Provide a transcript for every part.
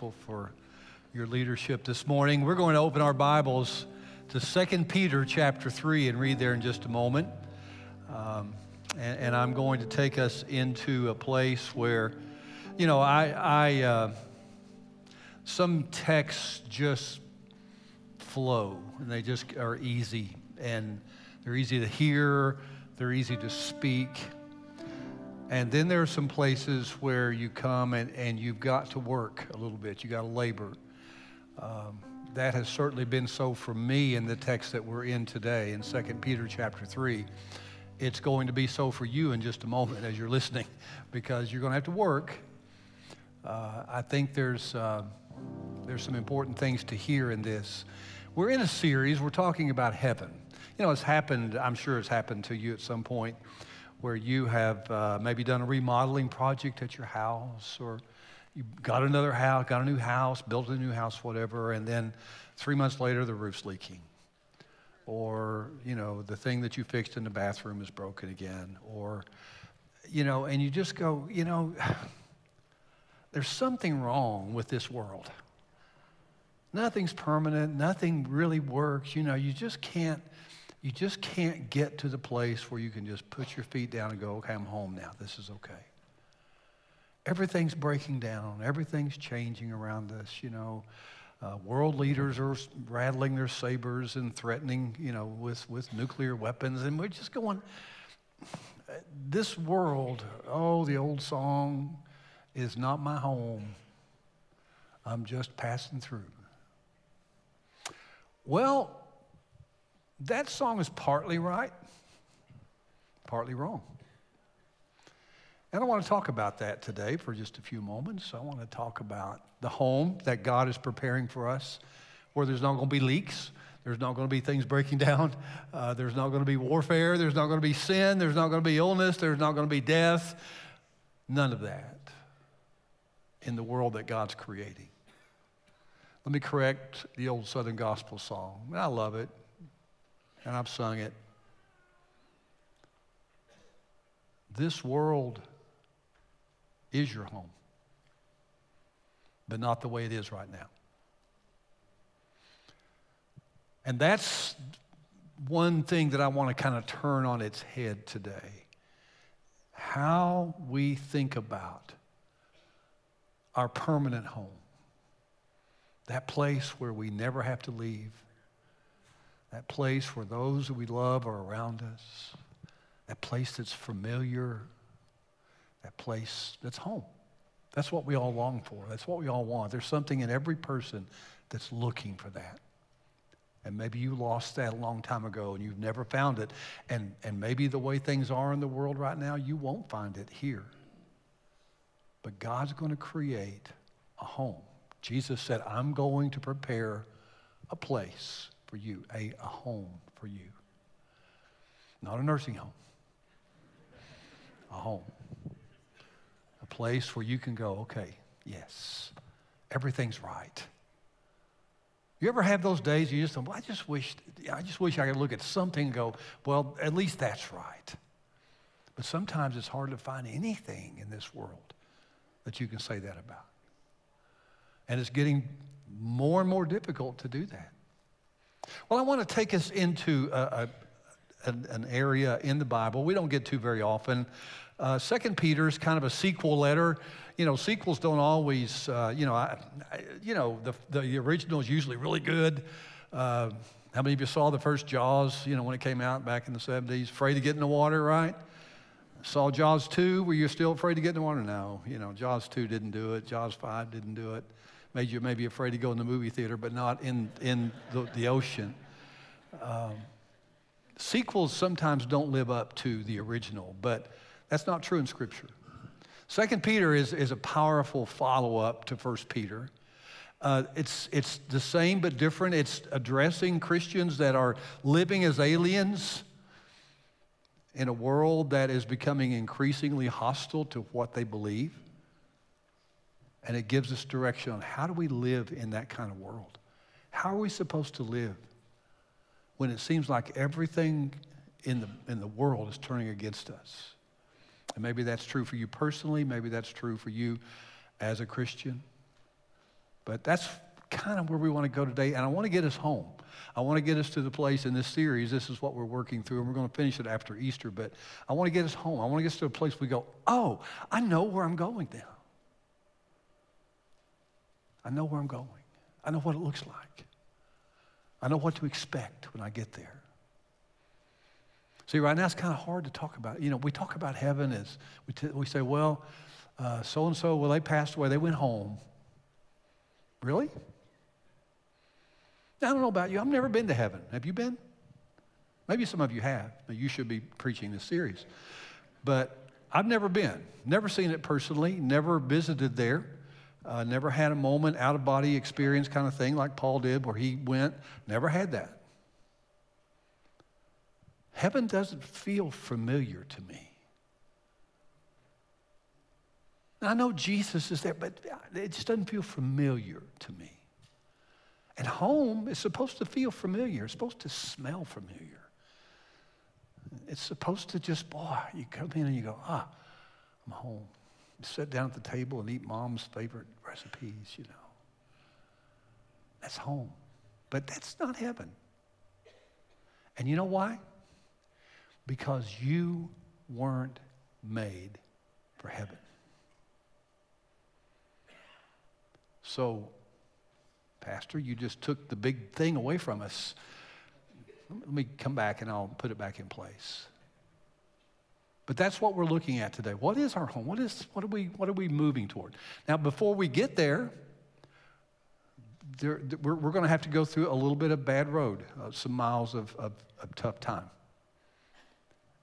for your leadership this morning. We're going to open our Bibles to 2 Peter chapter 3 and read there in just a moment. Um, and, and, I'm going to take us into a place where, you know, I, I uh, some texts just flow and they just are easy and they're easy to hear, they're easy to speak. And then there are some places where you come and, and you've got to work a little bit. You got to labor. Um, that has certainly been so for me in the text that we're in today in 2 Peter chapter 3. It's going to be so for you in just a moment as you're listening because you're going to have to work. Uh, I think there's, uh, there's some important things to hear in this. We're in a series, we're talking about heaven. You know, it's happened, I'm sure it's happened to you at some point where you have uh, maybe done a remodeling project at your house or you got another house, got a new house, built a new house, whatever, and then three months later the roof's leaking. Or, you know, the thing that you fixed in the bathroom is broken again. Or, you know, and you just go, you know, there's something wrong with this world. Nothing's permanent, nothing really works. You know, you just can't you just can't get to the place where you can just put your feet down and go, okay, I'm home now. This is okay. Everything's breaking down. Everything's changing around us, you know. Uh, world leaders are rattling their sabers and threatening, you know, with, with nuclear weapons. And we're just going, this world, oh, the old song is not my home. I'm just passing through. Well, that song is partly right, partly wrong. And I want to talk about that today for just a few moments. I want to talk about the home that God is preparing for us, where there's not going to be leaks, there's not going to be things breaking down, uh, there's not going to be warfare, there's not going to be sin, there's not going to be illness, there's not going to be death. None of that in the world that God's creating. Let me correct the old Southern Gospel song. I love it and I've sung it. This world is your home, but not the way it is right now. And that's one thing that I want to kind of turn on its head today. How we think about our permanent home, that place where we never have to leave that place where those that we love are around us, that place that's familiar, that place that's home. That's what we all long for. That's what we all want. There's something in every person that's looking for that. And maybe you lost that a long time ago and you've never found it. And, and maybe the way things are in the world right now, you won't find it here. But God's going to create a home. Jesus said, I'm going to prepare a place for you, a, a home for you. Not a nursing home, a home. A place where you can go, okay, yes, everything's right. You ever have those days you just well, I just wish I just wish I could look at something and go, well, at least that's right. But sometimes it's hard to find anything in this world that you can say that about. And it's getting more and more difficult to do that. Well, I want to take us into a, a, an area in the Bible we don't get to very often. Uh, Second Peter is kind of a sequel letter. You know, sequels don't always, uh, you know, I, I, you know, the, the original is usually really good. Uh, how many of you saw the first Jaws, you know, when it came out back in the 70s? Afraid to get in the water, right? Saw Jaws 2, were you still afraid to get in the water? No. You know, Jaws 2 didn't do it. Jaws 5 didn't do it made you maybe afraid to go in the movie theater, but not in, in the, the ocean. Um, sequels sometimes don't live up to the original, but that's not true in Scripture. Second Peter is, is a powerful follow-up to First Peter. Uh, it's, it's the same but different. It's addressing Christians that are living as aliens in a world that is becoming increasingly hostile to what they believe. And it gives us direction on how do we live in that kind of world? How are we supposed to live when it seems like everything in the, in the world is turning against us? And maybe that's true for you personally, maybe that's true for you as a Christian. But that's kind of where we want to go today, and I want to get us home. I want to get us to the place in this series. This is what we're working through, and we're going to finish it after Easter. But I want to get us home. I want to get us to a place we go, oh, I know where I'm going now. I know where I'm going. I know what it looks like. I know what to expect when I get there. See, right now it's kind of hard to talk about. You know, we talk about heaven as we, t- we say, well, so and so, well, they passed away, they went home. Really? I don't know about you. I've never been to heaven. Have you been? Maybe some of you have. You should be preaching this series. But I've never been, never seen it personally, never visited there, uh, never had a moment, out of body experience kind of thing like Paul did where he went. Never had that. Heaven doesn't feel familiar to me. I know Jesus is there, but it just doesn't feel familiar to me. And home is supposed to feel familiar, it's supposed to smell familiar. It's supposed to just, boy, you come in and you go, ah, I'm home. Sit down at the table and eat mom's favorite recipes, you know. That's home. But that's not heaven. And you know why? Because you weren't made for heaven. So, Pastor, you just took the big thing away from us. Let me come back and I'll put it back in place. But that's what we're looking at today. What is our home? What, is, what, are, we, what are we moving toward? Now, before we get there, there we're, we're going to have to go through a little bit of bad road, uh, some miles of, of, of tough time.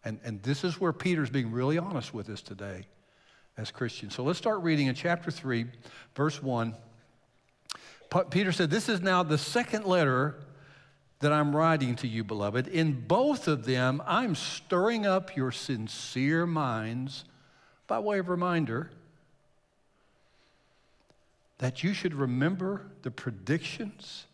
And, and this is where Peter's being really honest with us today as Christians. So let's start reading in chapter 3, verse 1. Peter said, This is now the second letter that I'm writing to you, beloved. In both of them, I'm stirring up your sincere minds by way of reminder that you should remember the predictions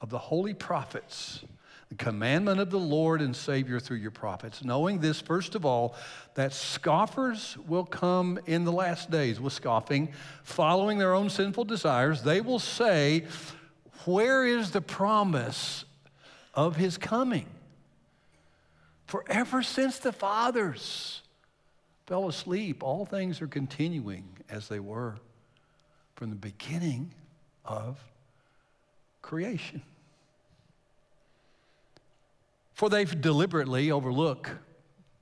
of the holy prophets the commandment of the Lord and Savior through your prophets, knowing this, first of all, that scoffers will come in the last days with scoffing, following their own sinful desires. They will say, Where is the promise of his coming? For ever since the fathers fell asleep, all things are continuing as they were from the beginning of creation. For they deliberately overlook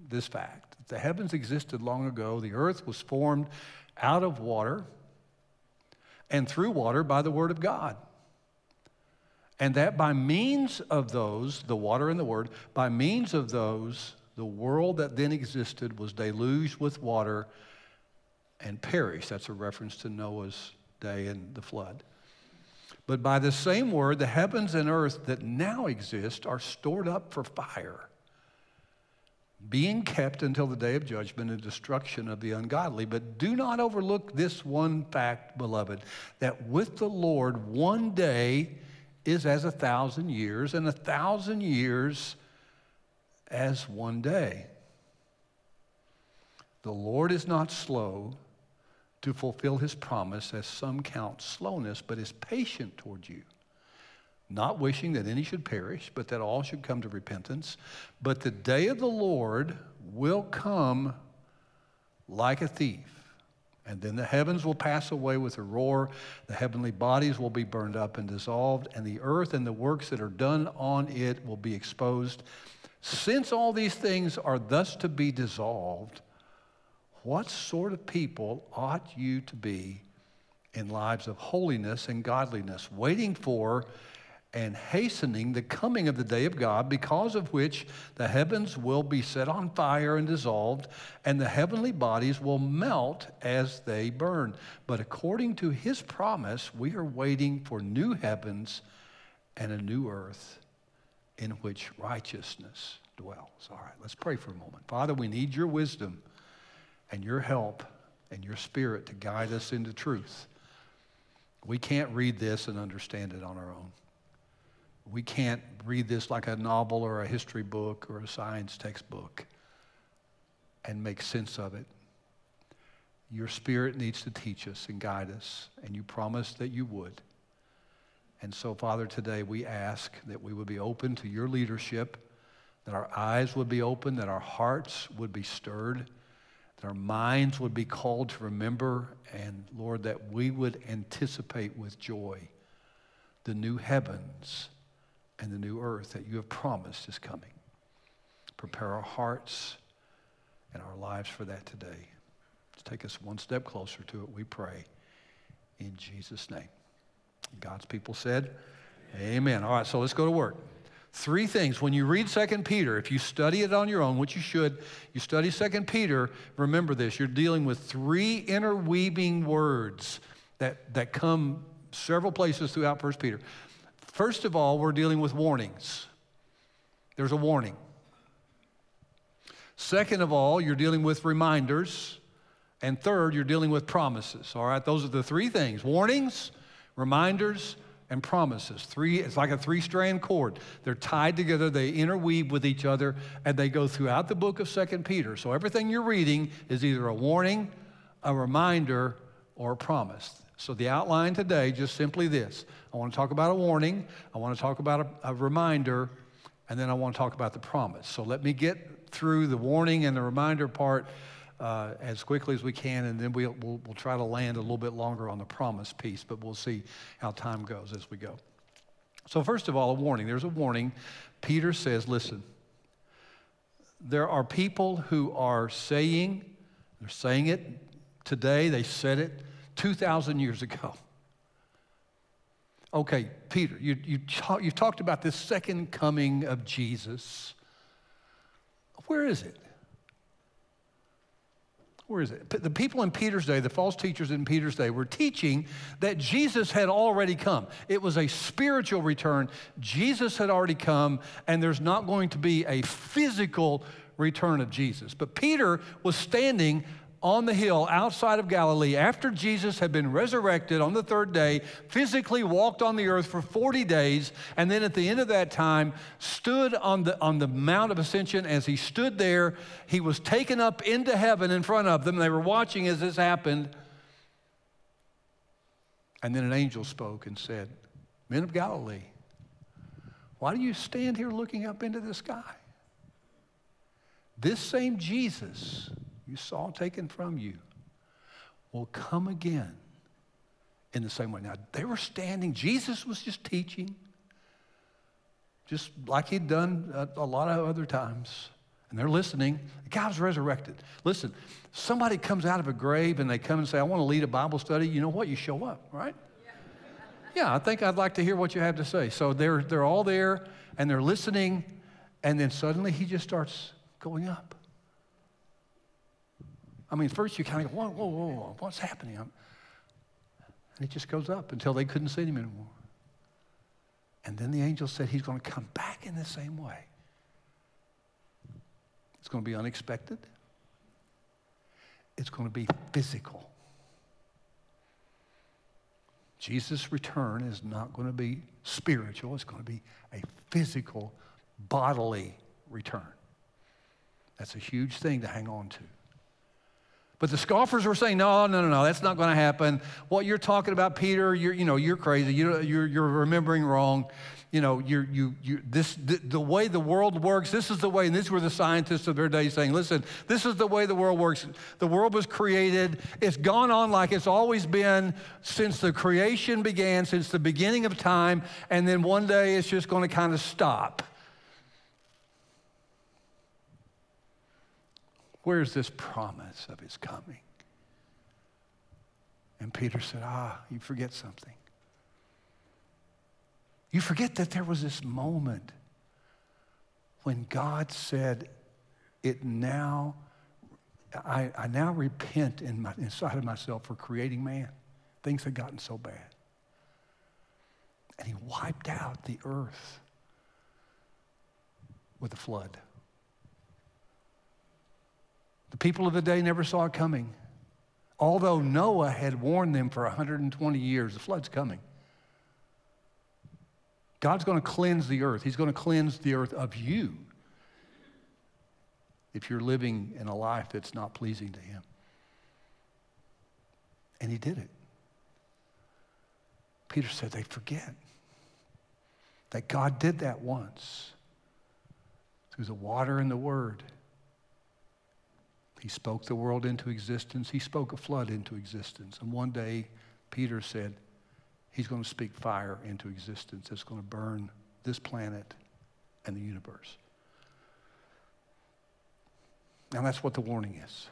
this fact. that The heavens existed long ago, the earth was formed out of water and through water by the word of God. And that by means of those, the water and the word, by means of those, the world that then existed was deluged with water and perished. That's a reference to Noah's day and the flood. But by the same word, the heavens and earth that now exist are stored up for fire, being kept until the day of judgment and destruction of the ungodly. But do not overlook this one fact, beloved, that with the Lord, one day is as a thousand years, and a thousand years as one day. The Lord is not slow to fulfill his promise, as some count slowness, but is patient towards you, not wishing that any should perish, but that all should come to repentance. But the day of the Lord will come like a thief. And then the heavens will pass away with a roar, the heavenly bodies will be burned up and dissolved, and the earth and the works that are done on it will be exposed. Since all these things are thus to be dissolved, what sort of people ought you to be in lives of holiness and godliness, waiting for and hastening the coming of the day of God, because of which the heavens will be set on fire and dissolved, and the heavenly bodies will melt as they burn. But according to his promise, we are waiting for new heavens and a new earth in which righteousness dwells. All right, let's pray for a moment. Father, we need your wisdom and your help and your spirit to guide us into truth. We can't read this and understand it on our own. We can't read this like a novel or a history book or a science textbook and make sense of it. Your spirit needs to teach us and guide us, and you promised that you would. And so, Father, today we ask that we would be open to your leadership, that our eyes would be open, that our hearts would be stirred, that our minds would be called to remember, and Lord, that we would anticipate with joy the new heavens and the new earth that you have promised is coming. Prepare our hearts and our lives for that today. Just take us one step closer to it, we pray. In Jesus' name. God's people said, Amen. Amen. All right, so let's go to work. Three things. When you read 2 Peter, if you study it on your own, which you should, you study 2 Peter, remember this. You're dealing with three interweaving words that, that come several places throughout 1 Peter. First of all, we're dealing with warnings. There's a warning. Second of all, you're dealing with reminders. And third, you're dealing with promises. All right, those are the three things warnings, reminders, and promises. Three, it's like a three strand cord. They're tied together, they interweave with each other, and they go throughout the book of Second Peter. So everything you're reading is either a warning, a reminder, or a promise. So the outline today, just simply this I want to talk about a warning, I want to talk about a, a reminder, and then I want to talk about the promise. So let me get through the warning and the reminder part uh, as quickly as we can, and then we'll, we'll, we'll try to land a little bit longer on the promise piece, but we'll see how time goes as we go. So, first of all, a warning. There's a warning. Peter says, listen, there are people who are saying, they're saying it today, they said it 2,000 years ago. Okay, Peter, you, you, you talked about this second coming of Jesus. Where is it? Where is it? The people in Peter's day, the false teachers in Peter's day, were teaching that Jesus had already come. It was a spiritual return. Jesus had already come, and there's not going to be a physical return of Jesus. But Peter was standing on the hill outside of Galilee after Jesus had been resurrected on the third day, physically walked on the earth for 40 days, and then at the end of that time stood on the, on the Mount of Ascension. As he stood there, he was taken up into heaven in front of them. They were watching as this happened. And then an angel spoke and said, Men of Galilee, why do you stand here looking up into the sky? This same Jesus you saw taken from you will come again in the same way. Now, they were standing, Jesus was just teaching, just like he'd done a, a lot of other times. And they're listening. The guy was resurrected. Listen, somebody comes out of a grave and they come and say, I want to lead a Bible study. You know what? You show up, right? yeah, I think I'd like to hear what you have to say. So they're, they're all there and they're listening. And then suddenly he just starts going up. I mean, first you kind of go, whoa, whoa, whoa, what's happening? And it just goes up until they couldn't see him anymore. And then the angel said he's going to come back in the same way. It's going to be unexpected. It's going to be physical. Jesus' return is not going to be spiritual, it's going to be a physical, bodily return. That's a huge thing to hang on to. But the scoffers were saying, no, no, no, no, that's not going to happen. What you're talking about, Peter, you're, you know, you're crazy. You're, you're, you're remembering wrong. You know, you're, you, you, this, the, the way the world works, this is the way, and these were the scientists of their day saying, listen, this is the way the world works. The world was created. It's gone on like it's always been since the creation began, since the beginning of time, and then one day it's just going to kind of stop. Where's this promise of his coming? And Peter said, Ah, you forget something. You forget that there was this moment when God said, It now, I, I now repent in my, inside of myself for creating man. Things had gotten so bad. And he wiped out the earth with a flood. The people of the day never saw it coming. Although Noah had warned them for 120 years, the flood's coming. God's going to cleanse the earth. He's going to cleanse the earth of you if you're living in a life that's not pleasing to Him. And He did it. Peter said, They forget. That God did that once through the water and the word. He spoke the world into existence. He spoke a flood into existence. And one day, Peter said, He's going to speak fire into existence that's going to burn this planet and the universe. Now, that's what the warning is.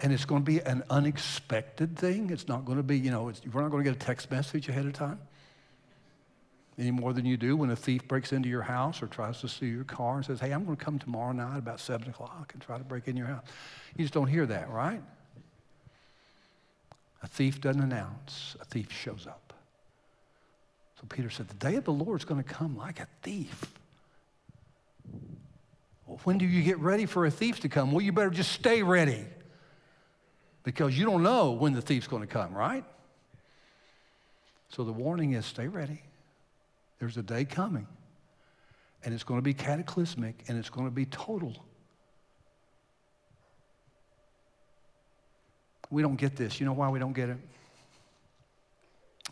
And it's going to be an unexpected thing. It's not going to be, you know, we're not going to get a text message ahead of time any more than you do when a thief breaks into your house or tries to steal your car and says, Hey, I'm going to come tomorrow night about 7 o'clock and try to break in your house. You just don't hear that, right? A thief doesn't announce, a thief shows up. So Peter said, The day of the Lord is going to come like a thief. Well, when do you get ready for a thief to come? Well, you better just stay ready because you don't know when the thief's going to come, right? So the warning is stay ready. There's a day coming, and it's going to be cataclysmic and it's going to be total. We don't get this. You know why we don't get it?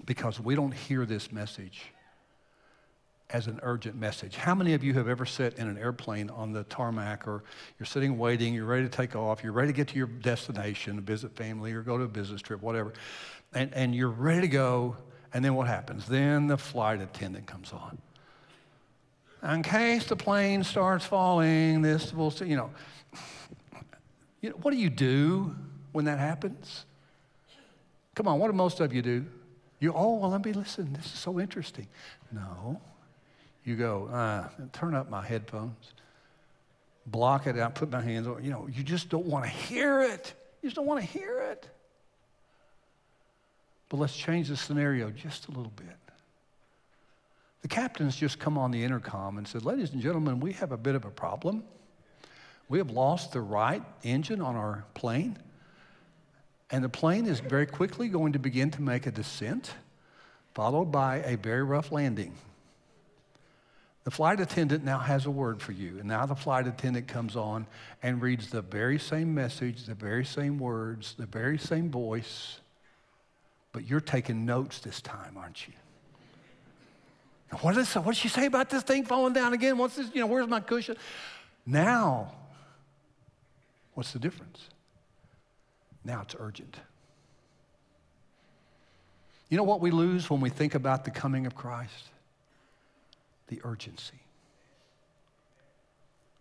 Because we don't hear this message as an urgent message. How many of you have ever sat in an airplane on the tarmac or you're sitting waiting, you're ready to take off, you're ready to get to your destination, visit family or go to a business trip, whatever, and, and you're ready to go, and then what happens? Then the flight attendant comes on. In case the plane starts falling, this will, you know, you know, what do you do when that happens? Come on, what do most of you do? You, oh, well, let me listen. This is so interesting. No, you go, uh, turn up my headphones, block it out, put my hands on, you know, you just don't want to hear it. You just don't want to hear it. But let's change the scenario just a little bit. The captain's just come on the intercom and said, Ladies and gentlemen, we have a bit of a problem. We have lost the right engine on our plane, and the plane is very quickly going to begin to make a descent, followed by a very rough landing. The flight attendant now has a word for you. And now the flight attendant comes on and reads the very same message, the very same words, the very same voice. But you're taking notes this time, aren't you? What, is, what did she say about this thing falling down again? What's this? You know, where's my cushion? Now, what's the difference? Now it's urgent. You know what we lose when we think about the coming of Christ? the urgency.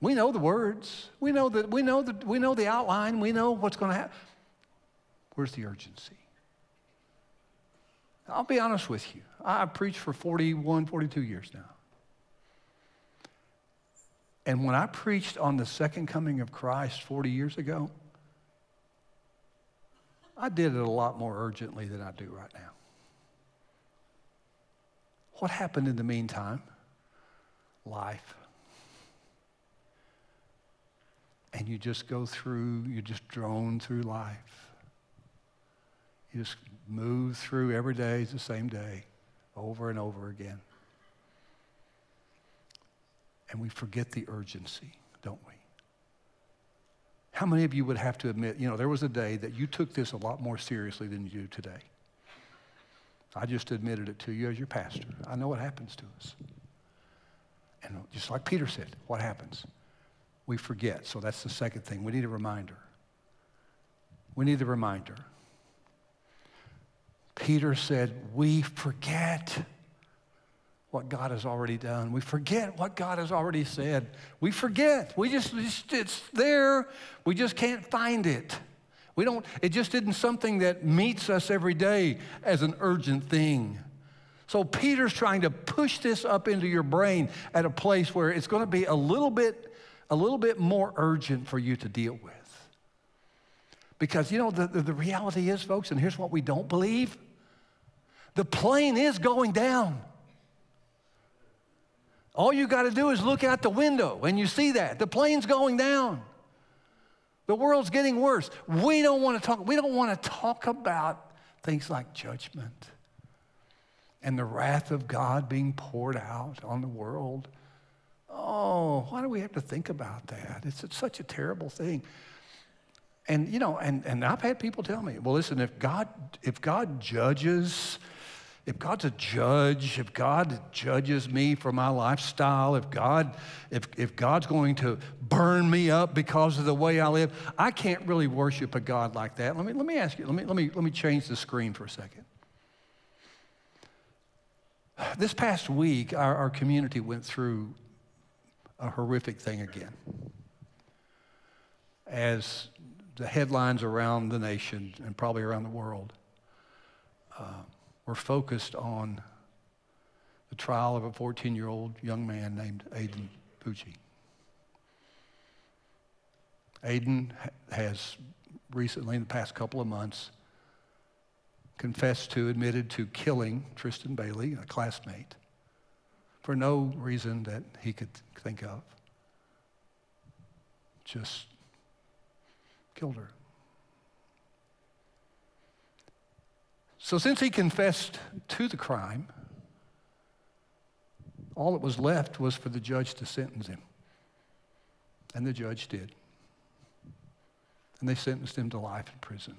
We know the words. We know that we know the, we know the outline. We know what's going to happen. Where's the urgency? I'll be honest with you. I've preached for 41, 42 years now. And when I preached on the second coming of Christ 40 years ago, I did it a lot more urgently than I do right now. What happened in the meantime? life. And you just go through, you just drone through life. You just move through every day is the same day, over and over again. And we forget the urgency, don't we? How many of you would have to admit, you know, there was a day that you took this a lot more seriously than you do today? I just admitted it to you as your pastor. I know what happens to us. And just like Peter said, what happens? We forget. So that's the second thing. We need a reminder. We need a reminder. Peter said, We forget what God has already done. We forget what God has already said. We forget. We just, it's there. We just can't find it. We don't, it just isn't something that meets us every day as an urgent thing. So Peter's trying to push this up into your brain at a place where it's going to be a little bit, a little bit more urgent for you to deal with. Because you know, the, the, the reality is, folks, and here's what we don't believe the plane is going down. All you got to do is look out the window and you see that. The plane's going down. The world's getting worse. We don't want to talk, we don't want to talk about things like judgment and the wrath of God being poured out on the world. Oh, why do we have to think about that? It's, it's such a terrible thing. And you know, and, and I've had people tell me, well, listen, if God, if God judges if God's a judge, if God judges me for my lifestyle, if God, if, if God's going to burn me up because of the way I live, I can't really worship a God like that. Let me, let me ask you, let me, let, me, let me change the screen for a second. This past week, our, our community went through a horrific thing again. As the headlines around the nation and probably around the world uh, were focused on the trial of a 14 year old young man named Aiden Fucci. Aiden has recently, in the past couple of months, confessed to, admitted to killing Tristyn Bailey, a classmate, for no reason that he could think of. Just killed her. So, since he confessed to the crime, all that was left was for the judge to sentence him. And the judge did. And they sentenced him to life in prison.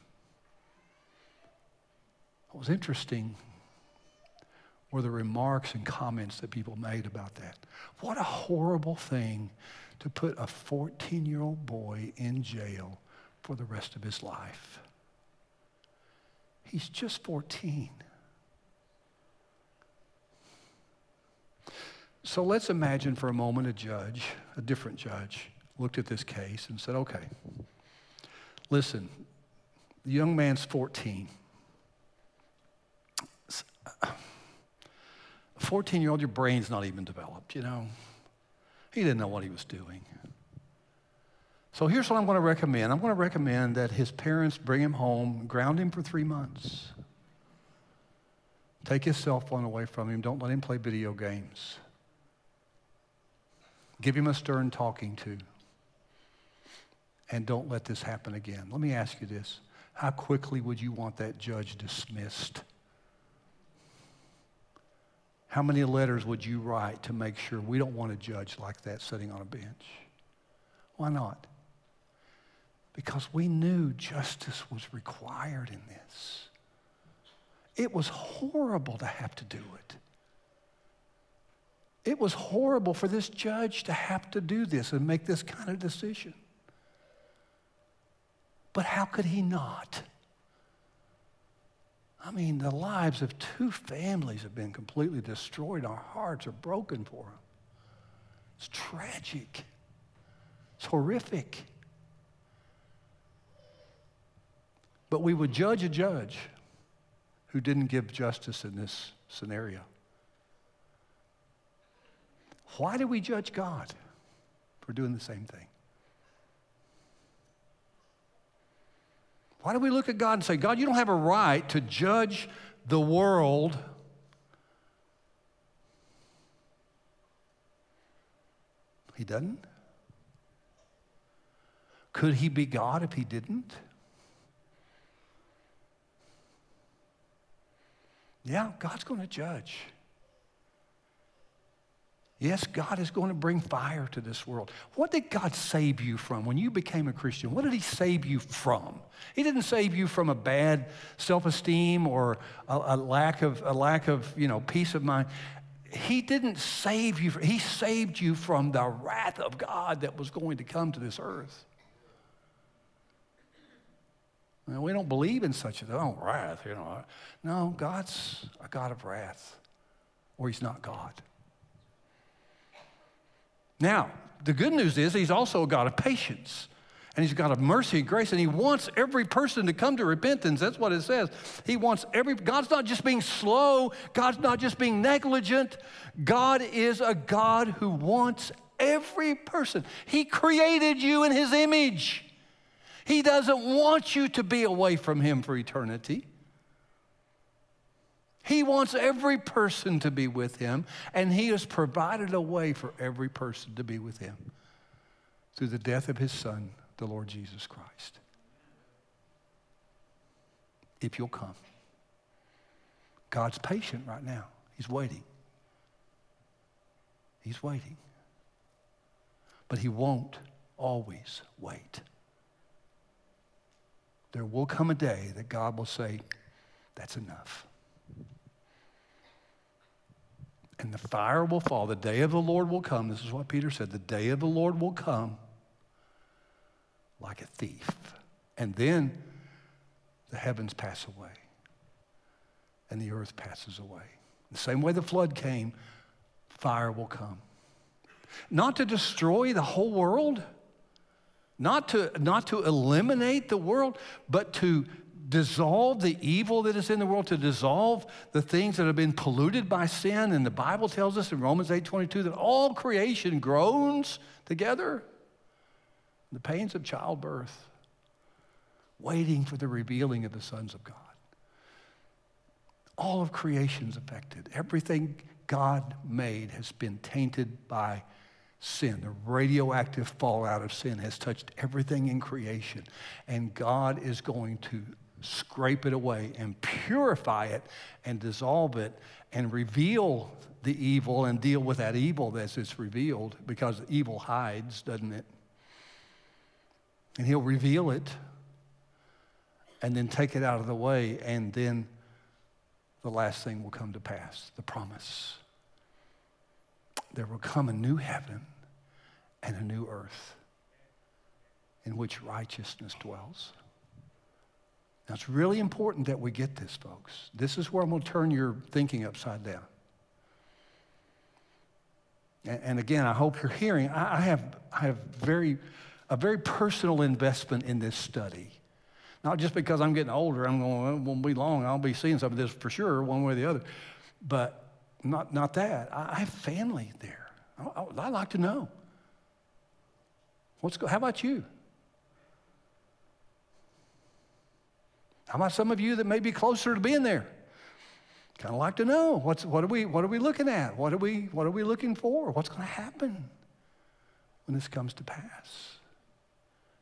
What was interesting were the remarks and comments that people made about that. What a horrible thing to put a 14 year old boy in jail for the rest of his life. He's just 14. So let's imagine for a moment a judge, a different judge, looked at this case and said, okay, listen, the young man's 14. 14 year old, your brain's not even developed, you know. He didn't know what he was doing. So here's what I'm going to recommend I'm going to recommend that his parents bring him home, ground him for three months. Take his cell phone away from him. Don't let him play video games. Give him a stern talking to. And don't let this happen again. Let me ask you this How quickly would you want that judge dismissed? How many letters would you write to make sure we don't want a judge like that sitting on a bench? Why not? Because we knew justice was required in this. It was horrible to have to do it. It was horrible for this judge to have to do this and make this kind of decision. But how could he not? I mean, the lives of two families have been completely destroyed. Our hearts are broken for them. It's tragic. It's horrific. But we would judge a judge who didn't give justice in this scenario. Why do we judge God for doing the same thing? Why do we look at God and say, God, you don't have a right to judge the world? He doesn't. Could he be God if he didn't? Yeah, God's going to judge. Yes, God is going to bring fire to this world. What did God save you from when you became a Christian? What did He save you from? He didn't save you from a bad self-esteem or a, a lack of a lack of you know peace of mind. He didn't save you. From, He saved you from the wrath of God that was going to come to this earth. We don't believe in such a oh wrath, you know. No, God's a God of wrath, or He's not God. Now, the good news is He's also a God of patience. And he's a mercy and grace, and he wants every person to come to repentance. That's what it says. He wants every, God's not just being slow, God's not just being negligent. God is a God who wants every person. He created you in his image. He doesn't want you to be away from Him for eternity. He wants every person to be with Him, and He has provided a way for every person to be with Him through the death of His Son, the Lord Jesus Christ. If you'll come. God's patient right now, He's waiting. He's waiting. But He won't always wait there will come a day that God will say, That's enough. And the fire will fall. The day of the Lord will come. This is what Peter said. The day of the Lord will come like a thief. And then the heavens pass away and the earth passes away. The same way the flood came, fire will come. Not to destroy the whole world, not to, not to eliminate the world, but to dissolve the evil that is in the world, to dissolve the things that have been polluted by sin. And the Bible tells us in Romans 8 22 that all creation groans together. The pains of childbirth, waiting for the revealing of the sons of God. All of creation's affected. Everything God made has been tainted by sin. The radioactive fallout of sin has touched everything in creation. And God is going to scrape it away and purify it and dissolve it and reveal the evil and deal with that evil as it's revealed because evil hides, doesn't it? And he'll reveal it and then take it out of the way, and then the last thing will come to pass the promise. There will come a new heaven and a new earth in which righteousness dwells. Now, it's really important that we get this, folks. This is where I'm going to turn your thinking upside down. And, and again, I hope you're hearing. I, I, have, I have very, a very personal investment in this study. Not just because I'm getting older, I'm going, it won't be long, I'll be seeing some of this for sure, one way or the other. But not, not that. I, I have family there. I, I, I like to know. What's, how about you? How about some of you that may be closer to being there? Kind of like to know what's, what, are we, what are we looking at? What are we, what are we looking for? What's going to happen when this comes to pass?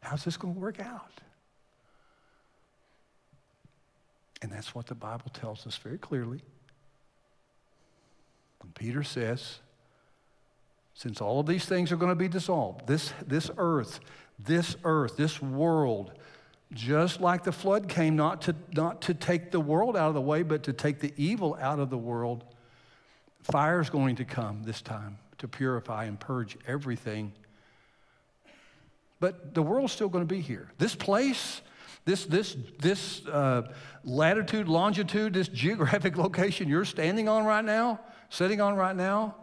How's this going to work out? And that's what the Bible tells us very clearly. When Peter says, since all of these things are going to be dissolved, this, this earth, this earth, this world, just like the flood came not to, not to take the world out of the way, but to take the evil out of the world, fire is going to come this time to purify and purge everything. But the world's still going to be here. This place, this, this, this uh, latitude, longitude, this geographic location you're standing on right now, sitting on right now,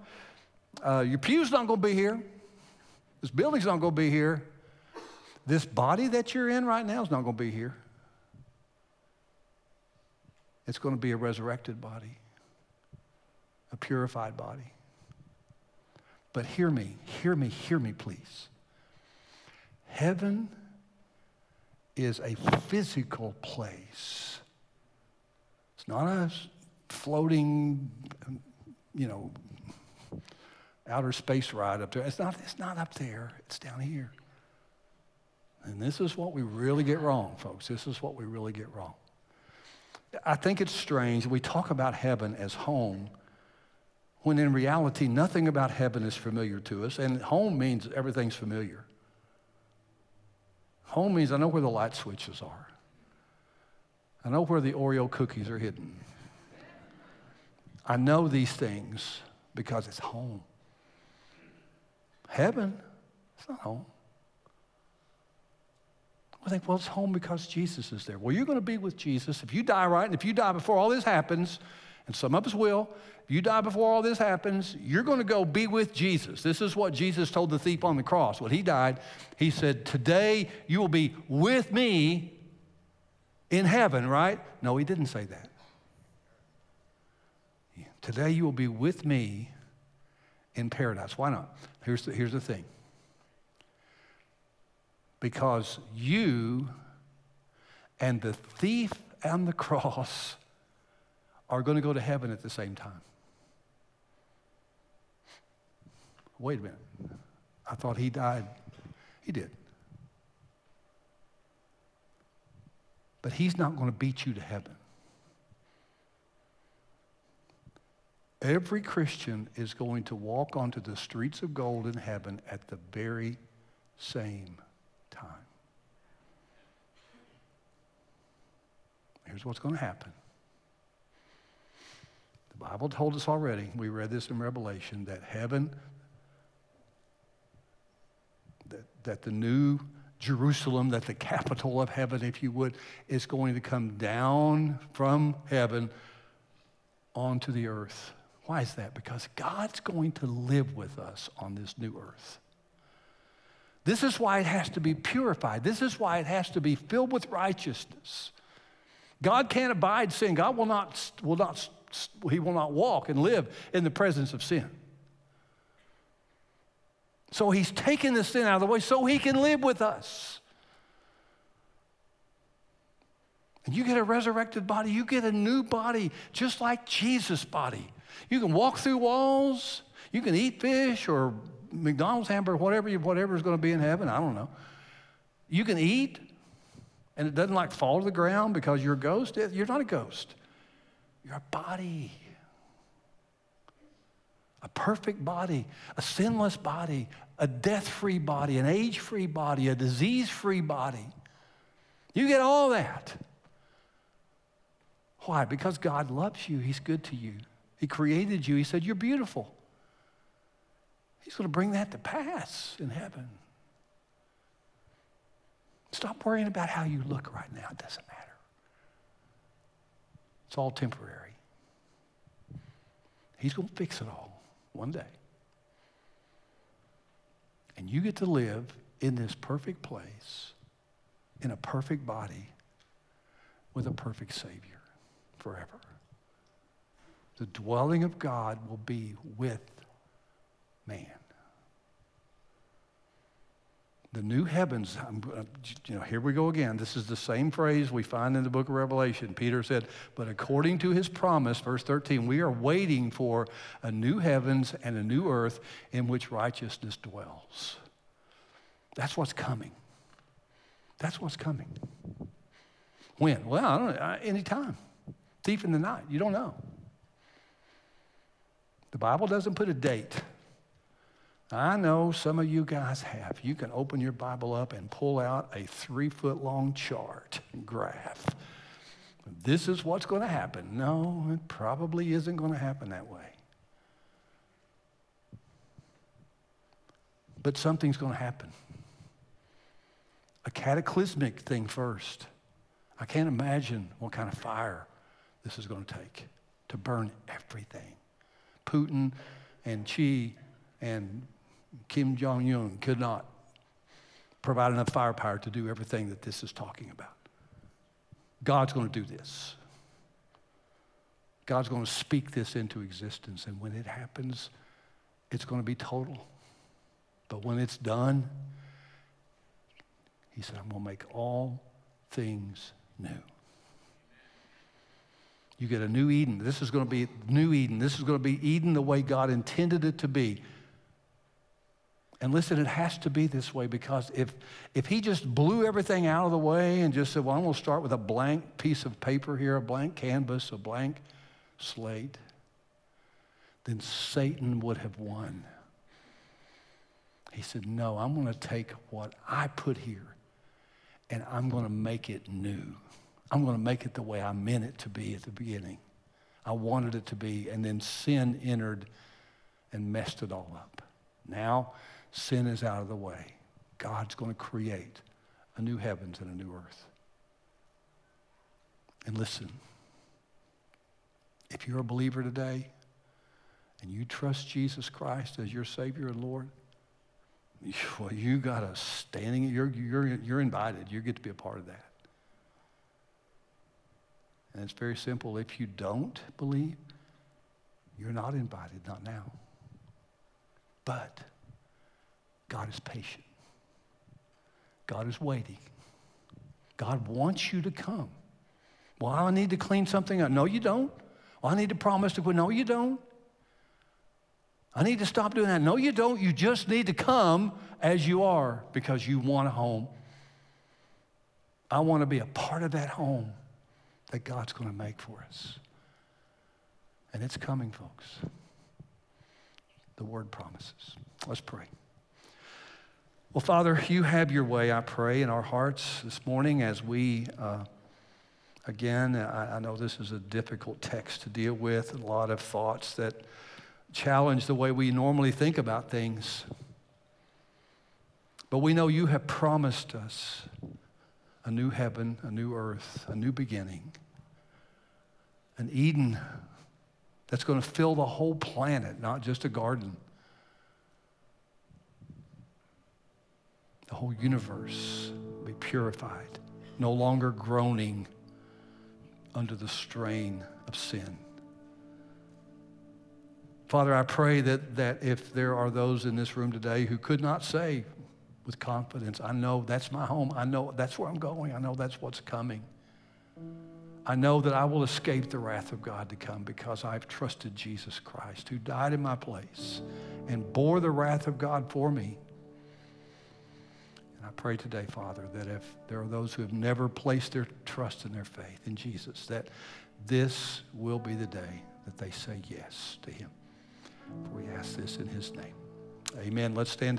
uh, your pew's not going to be here. This building's not going to be here. This body that you're in right now is not going to be here. It's going to be a resurrected body, a purified body. But hear me, hear me, hear me, please. Heaven is a physical place. It's not a floating, you know, outer space ride up there. It's not, it's not up there, it's down here. And this is what we really get wrong, folks. This is what we really get wrong. I think it's strange. We talk about heaven as home when in reality, nothing about heaven is familiar to us. And home means everything's familiar. Home means I know where the light switches are, I know where the Oreo cookies are hidden. I know these things because it's home. Heaven, it's not home. We think, well, it's home because Jesus is there. Well, you're going to be with Jesus. If you die right, and if you die before all this happens, and some of us will, if you die before all this happens, you're going to go be with Jesus. This is what Jesus told the thief on the cross. When he died, he said, Today you will be with me in heaven, right? No, he didn't say that. Today you will be with me in paradise. Why not? Here's the, here's the thing because you and the thief and the cross are going to go to heaven at the same time. Wait a minute. I thought he died. He did. But he's not going to beat you to heaven. Every Christian is going to walk onto the streets of gold in heaven at the very same time. Here's what's going to happen. The Bible told us already, we read this in Revelation, that heaven, that, that the new Jerusalem, that the capital of heaven, if you would, is going to come down from heaven onto the earth. Why is that? Because God's going to live with us on this new earth. This is why it has to be purified. This is why it has to be filled with righteousness. God can't abide sin. God will not, will not, he will not walk and live in the presence of sin. So he's taken the sin out of the way so he can live with us. And you get a resurrected body, you get a new body, just like Jesus' body. You can walk through walls, you can eat fish or McDonald's hamburger, whatever, whatever is going to be in heaven, I don't know. You can eat, and it doesn't like fall to the ground because you're a ghost. You're not a ghost. You're a body. A perfect body, a sinless body, a death free body, an age free body, a disease free body. You get all that. Why? Because God loves you. He's good to you. He created you. He said, You're beautiful. He's going to bring that to pass in heaven. Stop worrying about how you look right now. It doesn't matter. It's all temporary. He's going to fix it all one day. And you get to live in this perfect place, in a perfect body, with a perfect Savior forever. The dwelling of God will be with man. The new heavens, uh, you know, here we go again. This is the same phrase we find in the book of Revelation. Peter said, But according to his promise, verse 13, we are waiting for a new heavens and a new earth in which righteousness dwells. That's what's coming. That's what's coming. When? Well, I don't know. Anytime. Thief in the night. You don't know. The Bible doesn't put a date. I know some of you guys have. You can open your Bible up and pull out a three foot long chart graph. This is what's going to happen. No, it probably isn't going to happen that way. But something's going to happen. A cataclysmic thing first. I can't imagine what kind of fire this is going to take to burn everything. Putin and Xi and Kim Jong un could not provide enough firepower to do everything that this is talking about. God's going to do this. God's going to speak this into existence. And when it happens, it's going to be total. But when it's done, he said, I'm going to make all things new. You get a new Eden. This is going to be new Eden. This is going to be Eden the way God intended it to be. And listen, it has to be this way because if, if he just blew everything out of the way and just said, well, I'm going to start with a blank piece of paper here, a blank canvas, a blank slate, then Satan would have won. He said, no, I'm going to take what I put here and I'm going to make it new. I'm going to make it the way I meant it to be at the beginning. I wanted it to be, and then sin entered and messed it all up. Now, Sin is out of the way. God's going to create a new heavens and a new earth. And listen, if you're a believer today and you trust Jesus Christ as your Savior and Lord, well, you got a standing, you're, you're, you're invited. You get to be a part of that. And it's very simple. If you don't believe, you're not invited, not now. But God is patient. God is waiting. God wants you to come. Well, I need to clean something up. No, you don't. Well, I need to promise to quit. No, you don't. I need to stop doing that. No, you don't. You just need to come as you are because you want a home. I want to be a part of that home that God's going to make for us. And it's coming, folks. The word promises. Let's pray. Well, Father, you have your way, I pray, in our hearts this morning as we uh, Again, I, I know this is a difficult text to deal with, a lot of thoughts that challenge the way we normally think about things. But we know you have promised us a new heaven, a new earth, a new beginning, an Eden that's going to fill the whole planet, not just a garden. The whole universe be purified, no longer groaning under the strain of sin. Father, I pray that, that if there are those in this room today who could not say with confidence, I know that's my home, I know that's where I'm going, I know that's what's coming. I know that I will escape the wrath of God to come because I've trusted Jesus Christ, who died in my place and bore the wrath of God for me. And I pray today, Father, that if there are those who have never placed their trust and their faith in Jesus, that this will be the day that they say yes to him. For we ask this in his name. Amen. Let's stand